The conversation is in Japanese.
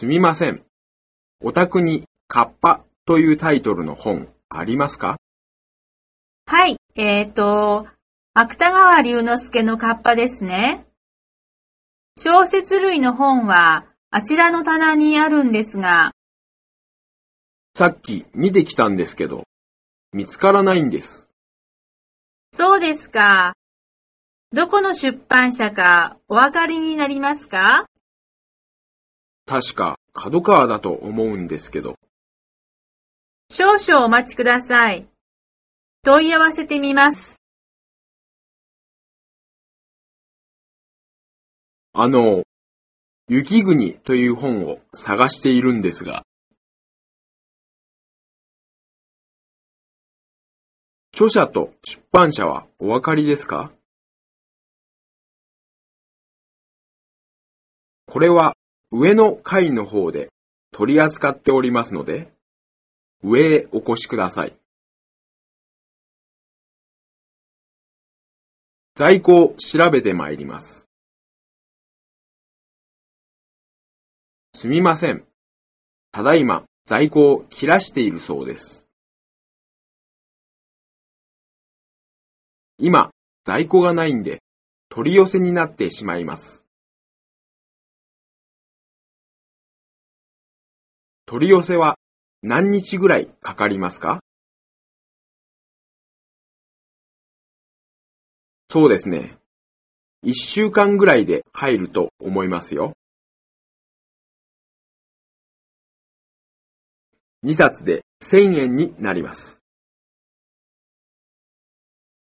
すみません。お宅にカッパというタイトルの本ありますか？はい、えーと、芥川龍之介のカッパですね。小説類の本はあちらの棚にあるんですが、さっき見てきたんですけど、見つからないんです。そうですか。どこの出版社かお分かりになりますか？確か角川だと思うんですけど、少々お待ちください。問い合わせてみます。あの、雪国という本を探しているんですが、著者と出版社はお分かりですか？これは上の階の方で取り扱っておりますので、上へお越しください。在庫を調べてまいります。すみません。ただいま在庫を切らしているそうです。今、在庫がないんで、取り寄せになってしまいます。取り寄せは何日ぐらいかかりますか？そうですね。一週間ぐらいで入ると思いますよ。2冊で1000円になります。